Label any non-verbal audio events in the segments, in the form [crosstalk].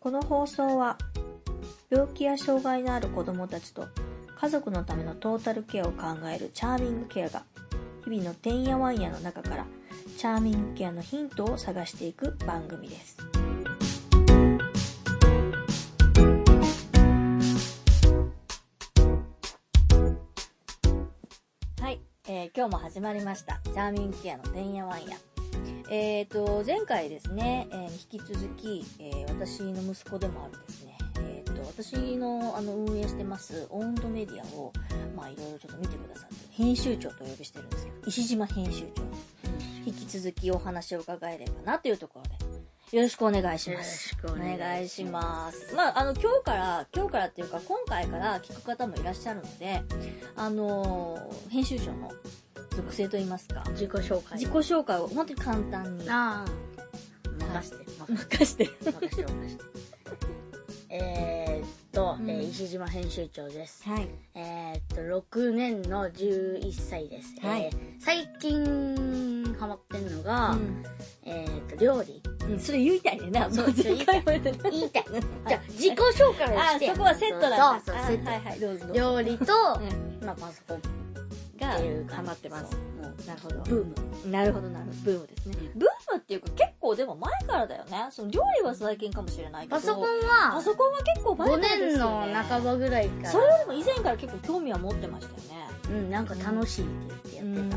この放送は病気や障害のある子どもたちと家族のためのトータルケアを考えるチャーミングケアが日々のてんやわんやの中からチャーミングケアのヒントを探していく番組です。はい、え今日も始まりました。チャーミングケアのてんやわんや。えーと、前回ですね、えー引き続き、えー私の息子でもあるですね、えーと、私のあの運営してますオウンドメディアを、まあいろいろちょっと見てくださってる編集長とお呼びしてるんですけど、石島編集長。に引き続きお話を伺えればなというところで、よろしくお願いします。よろしくお願いします。まあ、あの、今日から、今日からっていうか、今回から聞く方もいらっしゃるので、あのー編集長の属性といいますか、自己紹介。自己紹介を本当に簡単に。ああ。任せて。任して。任せて。任せて。えーっと、うんえー石島編集長です。はい。えーっと6年の11歳です、はい。えー最近ハマってんのが、うん。えーっと料理。うん、それ言いたいねな。そうも前回も言ったね言いたい。じゃあ自己紹介をあして。そこはセットだそうそうセット、はいはい、どうぞ。料理と、うん。まあ、パソコン。っがハマってます。なるほど。ブームなるほど、なるほど。ブームですね。ブームっていうか結構でも前からだよね。その料理は最近かもしれないけど。パソコンパはソコンは結構前か5らですよ、ね。年の半ばぐらいからそれよりも以前から結構興味は持ってましたよね。うんなんか楽しいって言ってやってた、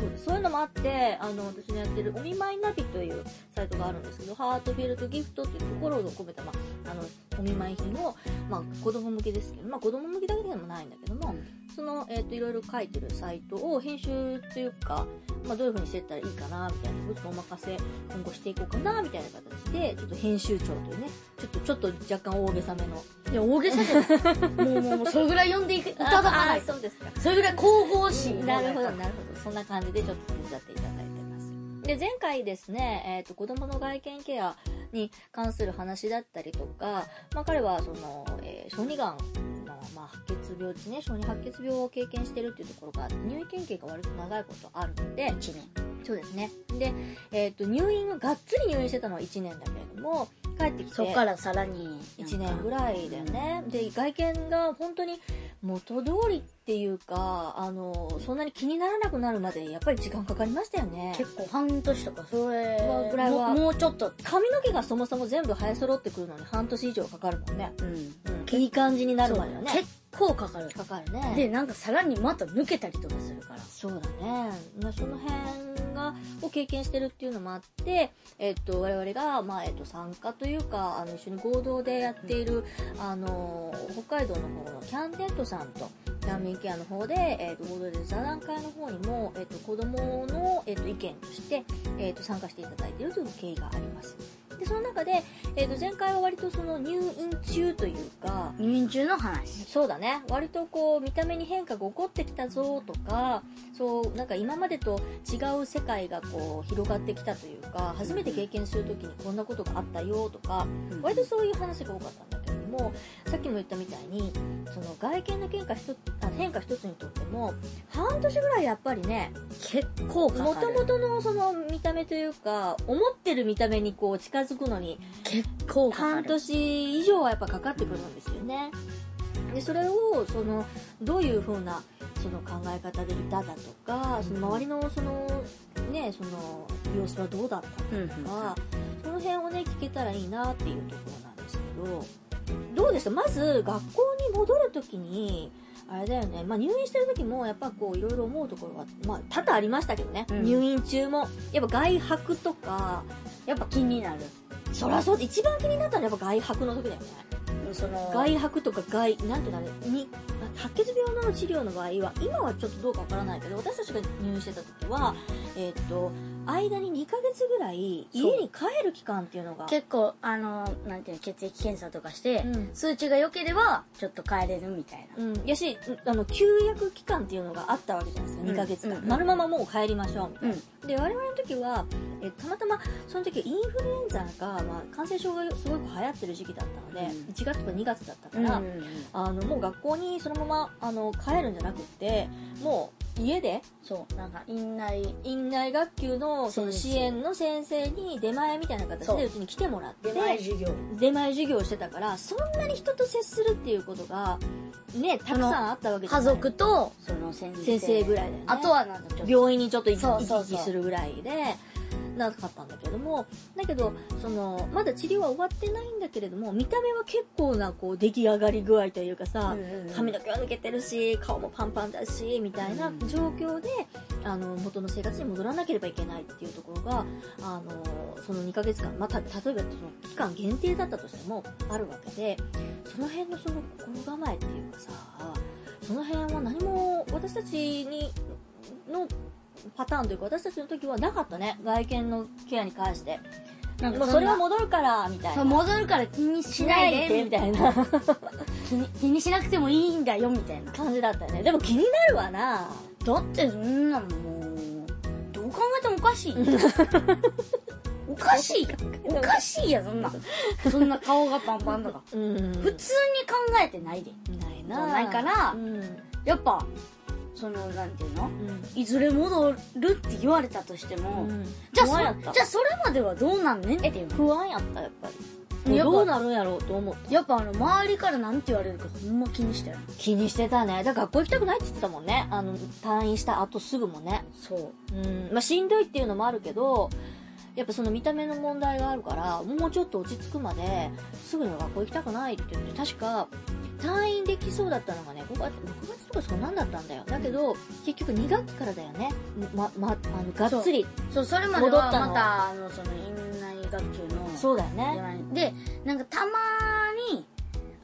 そうですそういうのもあってあの私のやってる「お見舞いナビ」というサイトがあるんですけどハートフィールドギフトっていう心を込めた、まあ、あのお見舞い品を、まあ、子供向けですけど、まあ、子供向けだけでもないんだけども、その、えっといろいろ書いてるサイトを編集というか、まあ、どういう風にしてったらいいかなみたいなちょっとお任せ今後していこうかなみたいな形でちょっと編集長というねちょっとちょっと若干大げさめのいや大げさじゃない。もうもうもうそれぐらい読んでいく [laughs] いただかないそうですか。それぐらい神々しいなる。ほど、なるほど。そんな感じでちょっと手伝っていただいてます。で、前回ですね、えっ、と、子供の外見ケアに関する話だったりとか、まあ彼はその、えー小児がんの、まあ、白血病ですね、小児白血病を経験してるっていうところがあって、入院経験が割と長いことあるので、1年そうですね。で、えっ、と、入院が、がっつり入院してたのは1年だけれども、帰ってきて、そっからさらに1年ぐらいだよね。で、外見が本当に元通りっていうか、あの、そんなに気にならなくなるまでやっぱり時間かかりましたよね。結構半年とかそれまあぐらいはももうちょっと髪の毛がそもそも全部生え揃ってくるのに半年以上かかるもんね。うんうん、いい感じになるまではね。結構かかるかかるね。でなんかさらにまた抜けたりとかするからそうだね。まあその辺が、を経験してるっていうのもあって、えっと、我々が、まあ、えっと、参加というか、あの、一緒に合同でやっている、あの、北海道の方のキャンデントさんと、キャンミンケアの方で、えっと、合同で座談会の方にも、えっと、子供の、えっと、意見として、えっと、参加していただいているという経緯があります。で、その中で、えっと、前回は割とその入院中というか、入院中の話。そうだね。割とこう見た目に変化が起こってきたぞとかそうなんか今までと違う世界がこう広がってきたというか初めて経験する時にこんなことがあったよとか割とそういう話が多かったんだけれどもさっきも言ったみたいにその外見の変化一つあ変化一つにとっても半年ぐらいやっぱりね結構かかる。もともとのその見た目というか思ってる見た目にこう近づくのに結構かか半る年以上はやっぱかかってくるんですよね。でそれをそのどういう風なその考え方でいただとかその周りのそのねその様子はどうだったうんのとか、その辺をね聞けたらいいなっていうところなんですけどどうでしたまず学校に戻るときにあれだよね、まあ、入院してる時もやっぱこういろいろ思うところは、まあ、多々ありましたけどね、うん。入院中も。やっぱ外泊とかやっぱ気になる。そりゃそう。一番気になったのはやっぱ外泊の時だよね。その外泊とか外なんていうのあれ？に白血病の治療の場合は今はちょっとどうかわからないけど私たちが入院してた時はえーっと間に2ヶ月ぐらい家に帰る期間っていうのが。結構あのなんていうの血液検査とかして、うん。数値が良ければちょっと帰れるみたいな、うん、やしあの休薬期間っていうのがあったわけじゃないですか、うん。2ヶ月間、うん丸ままもう帰りましょうみたいな、うん。で我々の時はえたまたまその時インフルエンザが、まあ、感染症がすごく流行ってる時期だったので、うん。1月とか2月だったから、うん。あのもう学校にそのままあの帰るんじゃなくってもう家で？そうなんか院内院内学級のその支援の先生に出前みたいな形でう。ちに来てもらって出前授業。出前授業をしてたからそんなに人と接するっていうことがねたくさんあったわけじゃない。家族とその先生。先生ぐらいだよね。あとはなんかちょっと病院にちょっと行き来するぐらいでなかったんだけどもだけどそのまだ治療は終わってないんだけれども見た目は結構なこう出来上がり具合というかさ、髪の毛は抜けてるし顔もパンパンだしみたいなうん状況で、あの元の生活に戻らなければいけないっていうところがあのその2ヶ月間、まあ、た例えばその期間限定だったとしてもあるわけでその辺のその心構えっていうかさその辺は何も私たちにのパターンというか私たちの時はなかったね。外見のケアに関して。なんもうそれはも戻るからみたいそうな戻るから気にししなないいででみたいな。[laughs] 気に気にしなくてもいいんだよみたいな。感じだったよね。でも気になるわな。だってそんなのもうどう考えてもおかしい。[laughs] おかしい。おかしいやんそんな。そんな顔がパンパンとか。うん。普通に考えてないで。ないな。ないからうん。やっぱそのなんていうの？うん。いずれ戻るって言われたとしても、うん。じゃあそ不安やった。じゃあそれまではどうなんねんっていう。不安やったやっぱり。どうなるんやろうと思ってやっぱあの周りからなんて言われるかほんま気にしたよ気にしてたね。だから学校行きたくないって言ってたもんね。あの退院した後すぐもね。そう。うん。まあしんどいっていうのもあるけどやっぱその見た目の問題があるからもうちょっと落ち着くまですぐには学校行きたくないって言って確か退院できそうだったのがね5月 ,6 月とかそんなんだったんだよ。だけど結局2学期からだよね。ままあのがっつりそうそれまではまたあのその院内学級のそうだよね。でなんかたまに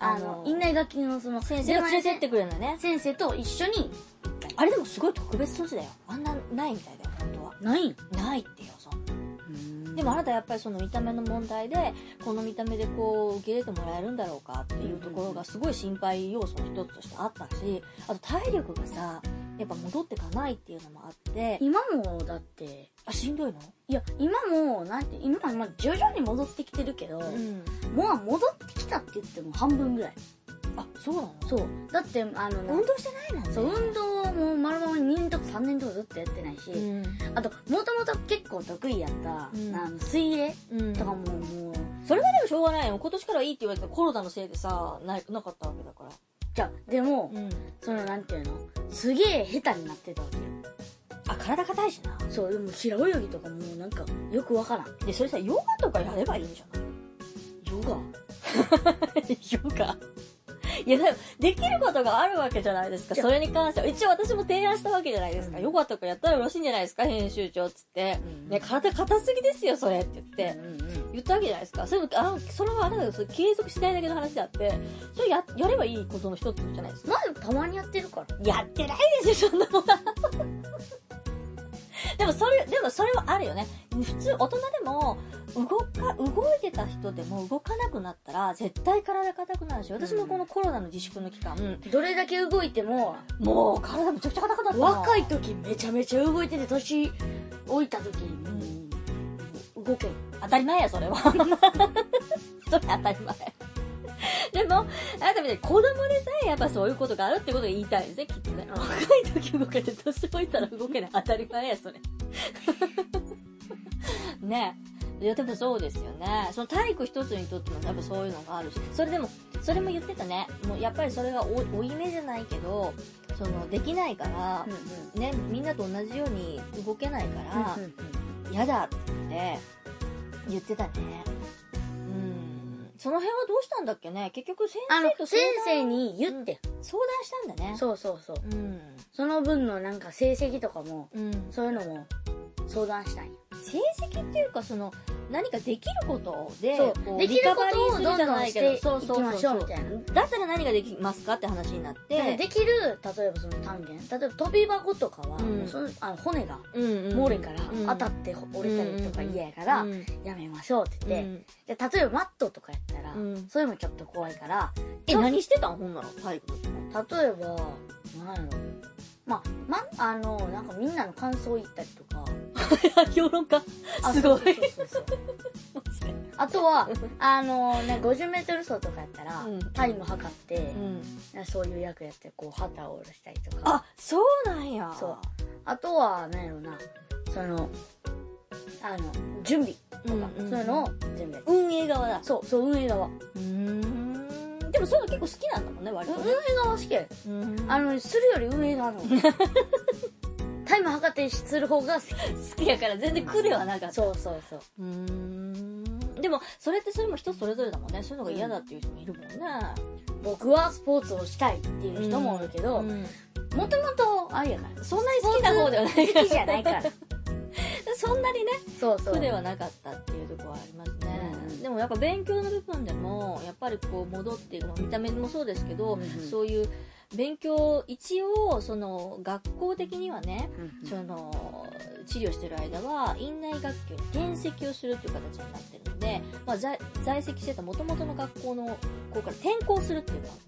ああのの院内学級のその先生が連れてってくれるのよね。先生と一緒にあれでもすごい特別措置だよ。あんなないみたいだよ本当は。ない？んないってよそんなでもあなたやっぱりその見た目の問題でこの見た目でこう受け入れてもらえるんだろうかっていうところがすごい心配要素の一つとしてあったしあと体力がさやっぱ戻ってかないっていうのもあって。今もだって。あしんどいの？いや今もなんて今はまあ徐々に戻ってきてるけど、うん。もう戻ってきたって言っても半分ぐらいあそうなの？そう。だってあの運動してないもんね。そう運動も丸々2年とか3年とかずっとやってないし、うん。あともともと結構得意やった、うん。あの水泳うん。とかももうそれはでもしょうがないよ。今年からいいって言われたらコロナのせいでさななかったわけだから。じゃあでも、うん。そのなんていうの？すげえ下手になってたわけよ。あ体硬いしな。そうでも平泳ぎとかもうなんかよくわからん。でそれさヨガとかやればいいんじゃない？ヨガ？[laughs] ヨガ？いやでもできることがあるわけじゃないですか。それに関しては。一応私も提案したわけじゃないですか、うん。ヨガとかやったらよろしいんじゃないですか編集長っつって、うんね、体硬すぎですよそれって言って、言ったわけじゃないですか。それもあのそれはあなたがそれ継続しないだけの話であって。それややればいいことの一つじゃないですか。まあでもたまにやってるから。やってないですよそんなものでもそれでもそれはあるよね。普通大人でも動か動いてた人でも動かなくなったら絶対体硬くなるし私もこのコロナの自粛の期間どれだけ動いてももう体めちゃくちゃ硬くなったの。若い時めちゃめちゃ動いてて年老いた時もう動け。ん当たり前やそれは。[laughs] それ当たり前 [laughs] でもあなたみたいに子供でさえやっぱそういうことがあるってことが言いたいですね。きっとね。うん。若い時動けて年老いたら動けない当たり前やそれ。[laughs] ね。いやでもそうですよね。その体育一つにとってもやっぱそういうのがあるし。それでもそれも言ってたね。もうやっぱりそれがお負い目じゃないけどそのできないから、ねみんなと同じように動けないから、嫌だって言ってたね。うんその辺はどうしたんだっけね？結局先あの生と先相談生に言って、相談したんだね。そうそうそう。うん。その分のなんか成績とかもうん。そういうのも相談したんや成績っていうかその何かできることでそう。こうできることをどどんどんしていきましょうみたいな。だったら何ができますかって話になって。できる例えばその単元。例えば跳び箱とかは、うん。そのあの骨が漏れからうん。当たって折れたりとか嫌やからうんやめましょうって言って、うん。で例えばマットとかやったら、うん。そういうのちょっと怖いからえ何してたんほんなの体育例えば何やろまあ、ま、あのなんかみんなの感想言ったりとか。[laughs] 評論家。あすごい。そうそうそうそう。[laughs] あとは、あのね、50メートル走とかやったら、うん。タイム測って、うん。そういう役やって、こう、旗を下ろしたりとか。あそうなんや。そう。あとは、なんやろな、その、あの、準備とか、うんうんそういうのを全部やる。運営側だ。そう、そう、運営側。うーんでもそういうの結構好きなんだもんね割とね。運営側好き。やあの、するより運営側の。[laughs] タイム測ってする方が好き。好きやから全然苦ではなかった。そうそうそう。うーん。でもそれってそれも人それぞれだもんね。そういうのが嫌だっていう人もいるもんね。僕はスポーツをしたいっていう人もおるけど、うん。もともとあれやから。そんなに好きな方ではない好きじゃないから。そんなにねそうそう。苦ではなかったっていうところはありますね、うんでもやっぱ勉強の部分でもやっぱりこう戻っていくの見た目もそうですけど、うんうん。そういう勉強一応その学校的にはねうんうん。その治療してる間は院内学級に転籍をするという形になってるので、まあ、在在籍してた元々の学校の校から転校するっていうのがあるの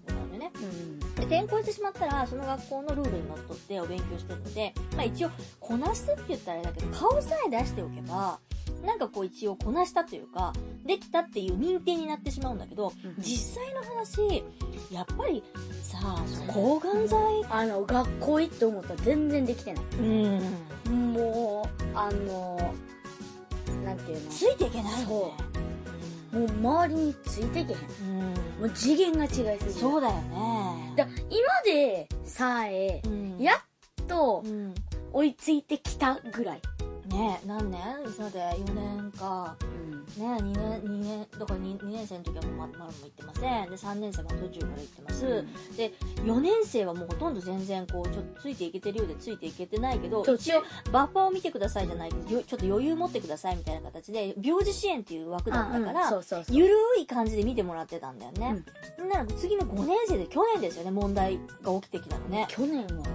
ねうんで転校してしまったらその学校のルールにのっとってお勉強してるので、まあ、一応こなすって言ったらあれだけど顔さえ出しておけばなんかこう一応こなしたというかできたっていう認定になってしまうんだけどうん。実際の話やっぱりさあ抗がん剤？あの、学校行って思ったら全然できてない。うん。もう、あの、なんていうの？ついていけないよねもう周りについていけへん。うんもう次元が違いすぎる。そうだよねだ今でさえ、うんやっとうん追いついてきたぐらい。ね何年？今で4年か。ね2年2年だから 2, 2年生の時はもうままだも行ってません。で3年生も途中から行ってます、うん。で4年生はもうほとんど全然こうちょっとついていけてるようでついていけてないけど一応バッファーを見てくださいじゃないけどよちょっと余裕持ってくださいみたいな形で病児支援っていう枠だったから、うんそうそうそう。ゆるい感じで見てもらってたんだよね、なら次の5年生で去年ですよね問題が起きてきたのね。去年は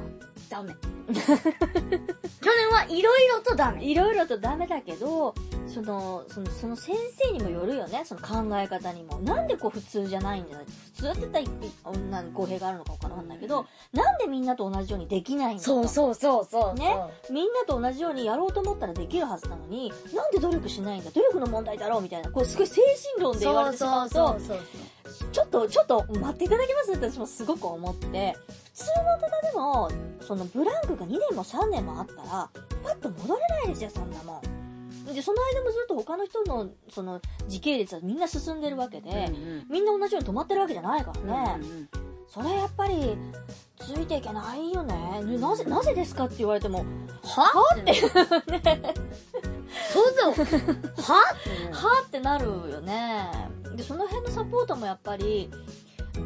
ダメ。[laughs] 去年はいろいろとダメ。いろいろとダメだけどそのそのその先生にもよるよねその考え方にも。なんでこう普通じゃないんじゃない普通って言ったらい女に語弊があるのか分からんないけどなんでみんなと同じようにできないんだと。そうそうそうそう。ね？みんなと同じようにやろうと思ったらできるはずなのになんで努力しないんだ？努力の問題だろうみたいな。こうすごい精神論で言われてしまうとそうそうそうちょっとちょっと待っていただけます？って私もすごく思って。普通の大人でもそのブランクが2年も3年もあったらパッと戻れないですよそんなもんでその間もずっと他の人のその時系列はみんな進んでるわけで、うんみんな同じように止まってるわけじゃないからうんね、うん。それやっぱりついていけないよね。ねなぜなぜですかって言われてもは？って。そうだ。[laughs] は？は？ってなるよね。でその辺のサポートもやっぱり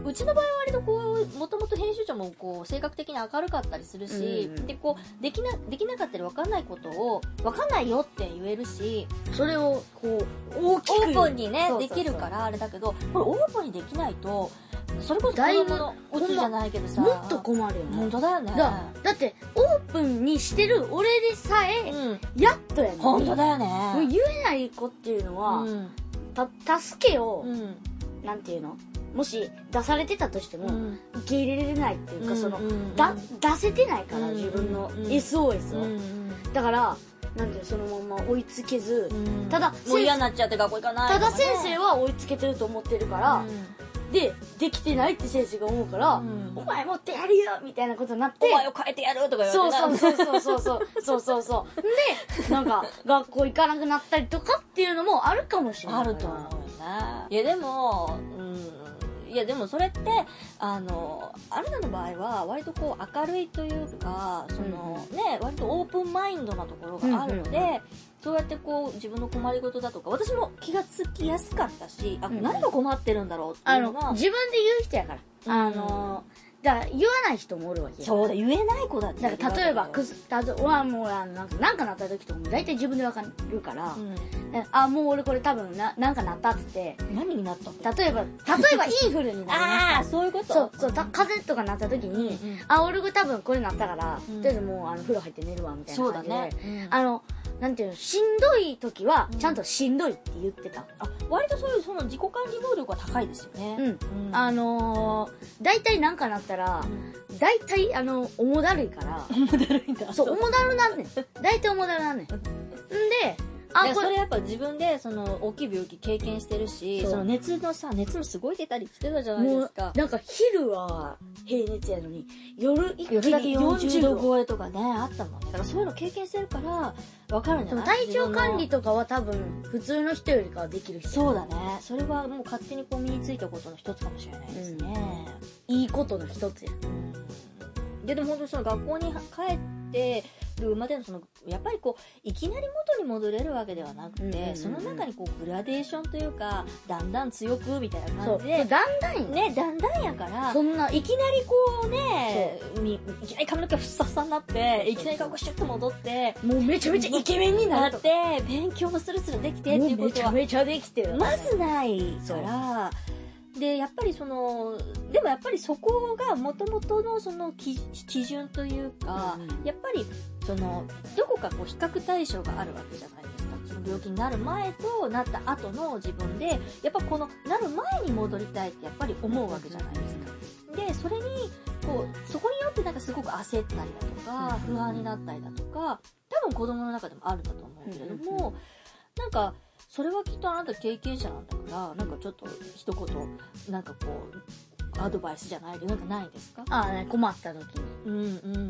うちの場合は割とこうもともと編集長もこう性格的に明るかったりするし、うんうんでこうできなできなかったり分かんないことを分かんないよって言えるしそれを、こう、大きオく。ープンにねできるからあれだけどこれオープンにできないとそれこそ子だいぶ供のオツじゃないけどさもっと困るよね。本当だよね。だだって、オープンにしてる俺でさえ、うん。やっとやね。ん。本当だよね。言えない子っていうのは、うん。た、助けを、うん。なんていうの？もし出されてたとしても、うん。受け入れれないっていうか、その、うんだ、出せてないから、うん自分のうん SOS を。うんだから、なんていうのそのまま追いつけず、うん。ただもう嫌になっちゃって学校行かないただ先生は追いつけてると思ってるから、で、できてないって先生が思うから、うん。お前持ってやるよみたいなことになって、お前を変えてやるとか言そうわれてそうそうそうそうそうそうそう [laughs] で、なんか、学校行かなくなったりとかっていうのもあるかもしれない。あると思うよねいやでもうんいやでもそれってあのあなたの場合は割とこう明るいというかその、ね割とオープンマインドなところがあるので、うん。うんそうやってこう自分の困りごとだとか私も気がつきやすかったしあ、うんうん。何が困ってるんだろうっていうのが、自分で言う人やから。あの、だから言わない人もおるわけよ。そうだ言えない子だって。だから例えば、くす、たと、はもう、あの、なんか、なんかなった時とかも大体自分でわかるから、うん。えあ、もう俺これ多分な、なんかなったって。何になった例えば、例えばインフルになりました。[laughs] ああそういうこと？そう、そう、た風邪とかなった時に、うんうん。あ、俺が多分これなったから、うん。とりあえずもう、あの、風呂入って寝るわ、みたいな感じで。だね、うん。あの、なんていうの、しんどい時はうん、ちゃんとしんどいって言ってた。あ割とそういうその自己管理能力は高いですよねうん。うんあのー、大体なんかなったら、大体、あの、重だるいから、重だるいんだそう、重だるなんねん。[laughs] 大体重だるなんねん。んで、あこれ。でそれやっぱ自分でその大きい病気経験してるしその熱のさ熱もすごい出たりしてたじゃないですか。なんか昼は平熱やのに夜一気に40 40度度超えとかねあったもんね。だからそういうの経験してるから分かるんじゃない体調管理とかは多分普通の人よりかはできる人。そうだね。それはもう勝手にこう身についたことの一つかもしれないですね、いいことの一つや。うん。ででも本当にその学校に帰ってるまでのそのやっぱりこういきなり元に戻れるわけではなくて、その中にこうグラデーションというかだんだん強くみたいな感じでだんだんよ。ねだんだんやからそんないきなりこうねみいきなり髪の毛ふっさふさになっていきなり顔がシュッと戻ってもうめちゃめちゃイケメンになって勉強もスルスルできてってもいううことはめちゃめちゃできてる。まずないからでやっぱりそのでもやっぱりそこがもともとのその基基準というか、うんやっぱりそのどこかこう比較対象があるわけじゃないですか。その病気になる前となった後の自分でやっぱこのなる前に戻りたいってやっぱり思うわけじゃないですか。でそれにこうそこによってなんかすごく焦ったりだとかうん不安になったりだとか多分子供の中でもあるんだと思うけれどもなんかそれはきっとあなた経験者なんだからなんかちょっと一言なんかこうアドバイスじゃないけどなんかないですか？ああね困った時に。うんうん。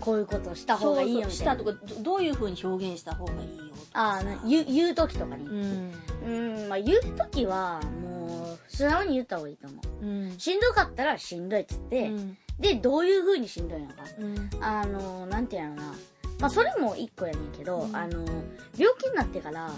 こういうことした方がいいよみたいな。したとかどどういうふうに表現した方がいいよああね言う言う時とかにうん。うん。まあ言う時はもう素直に言った方がいいと思う。うん。しんどかったらしんどいって言って、うん。でどういう風にしんどいのか。うん。あのなんていうのかな。まあそれも一個やねんけど、うん。あの病気になってから、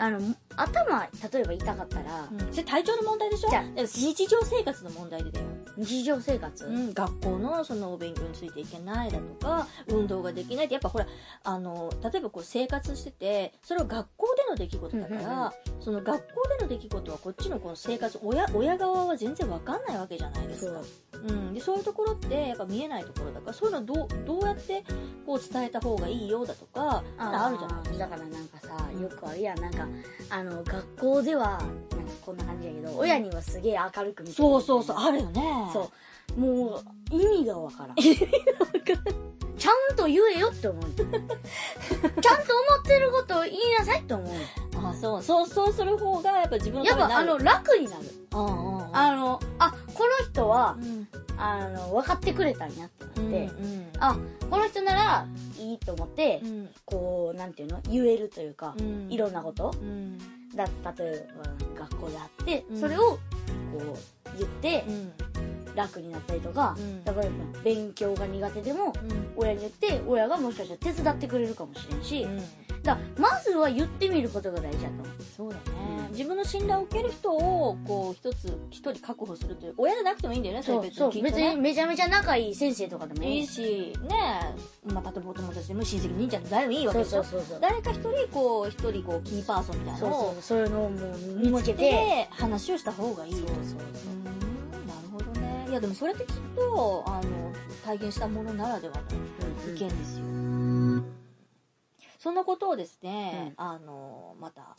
あの頭例えば痛かったら、うん。それ体調の問題でしょ？じゃ日常生活の問題でだよ日常生活、うん、学校のそのお勉強についていけないだとか運動ができないってやっぱほらあの例えばこう生活しててそれは学校での出来事だから、その学校での出来事はこっちのこの生活親親側は全然わかんないわけじゃないですか。そう。うん、でそういうところってやっぱ見えないところだからそういうのをどうどうやってこう伝えた方がいいよだとかあるじゃないですか。だからなんかさよくあるやん。なんかあの学校ではこんな感じやけど、親にはすげえ明るく見てる。そうそうそうあるよね。そう。もう意味がわからん。ちゃんと言えよって思う。[laughs] ちゃんと思ってることを言いなさいって思う。あそう。そうそうする方がやっぱ自分のやっためになる。ぱあの楽になる。うんうんうん。あのあこの人はうん。あの分かってくれたんやってなって、うんうん。あこの人ならいいと思って、うん。こうなんていうの？言えるというか、うん。いろんなこと。うんだ例えば学校であって、うん。それをこう言ってうん。楽になったりとか、うん。だから勉強が苦手でもうん。親に言って親がもしかしたら手伝ってくれるかもしれんし、うんだまずは言ってみることが大事だと。思うそうだね、うん。自分の信頼を受ける人をこう一つ一人確保するという親じゃなくてもいいんだよねそれ別そうそう。ね。別にめちゃめちゃ仲いい先生とかでもいい。いいしねまあ例えばお友達でも親戚兄ちゃんでも誰でもいいわけそうでしょ。そうそうそう誰か一人こう一人こうキーパーソンみたいなそうのをそうそう。いうのをもう見見つけてて話をした方がいい。そうよそうう。ーん。なるほどね。いやでもそれってきっとあの体験したものならではのそう意見ですよ、そんなことをですね、あのまた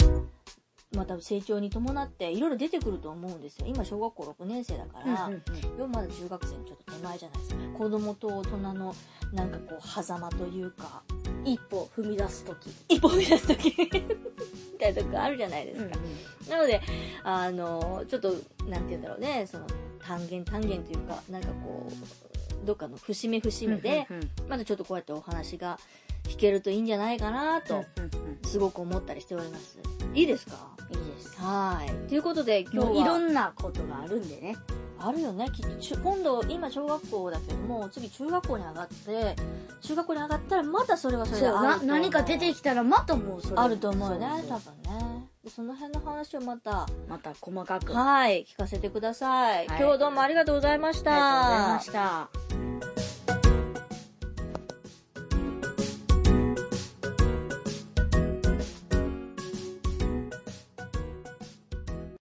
また成長に伴っていろいろ出てくると思うんですよ。今小学校6年生だから、うんうん要はまだ中学生のちょっと手前じゃないですか。子供と大人のなんかこう狭間というか一歩踏み出す時。一歩踏み出す時。みたいなとこあるじゃないですか、なのであのちょっとなんて言うんだろうね。その単元単元というかなんかこうどっかの節目節目で、うんうん。まだちょっとこうやってお話が聞けるといいんじゃないかなと、すごく思ったりしております。いいですか？いいです。はい。ということで今もういろんなことがあるんでね。あるよね。きっと中今度今小学校だけども次中学校に上がって中学校に上がったらまたそれはそれで何か出てきたらまたもうそれ。あると思うよね多分ね。でその辺の話をまたまた細かく。ありはい聞かせてください、はい。今日どうもありがとうございました。がとうございました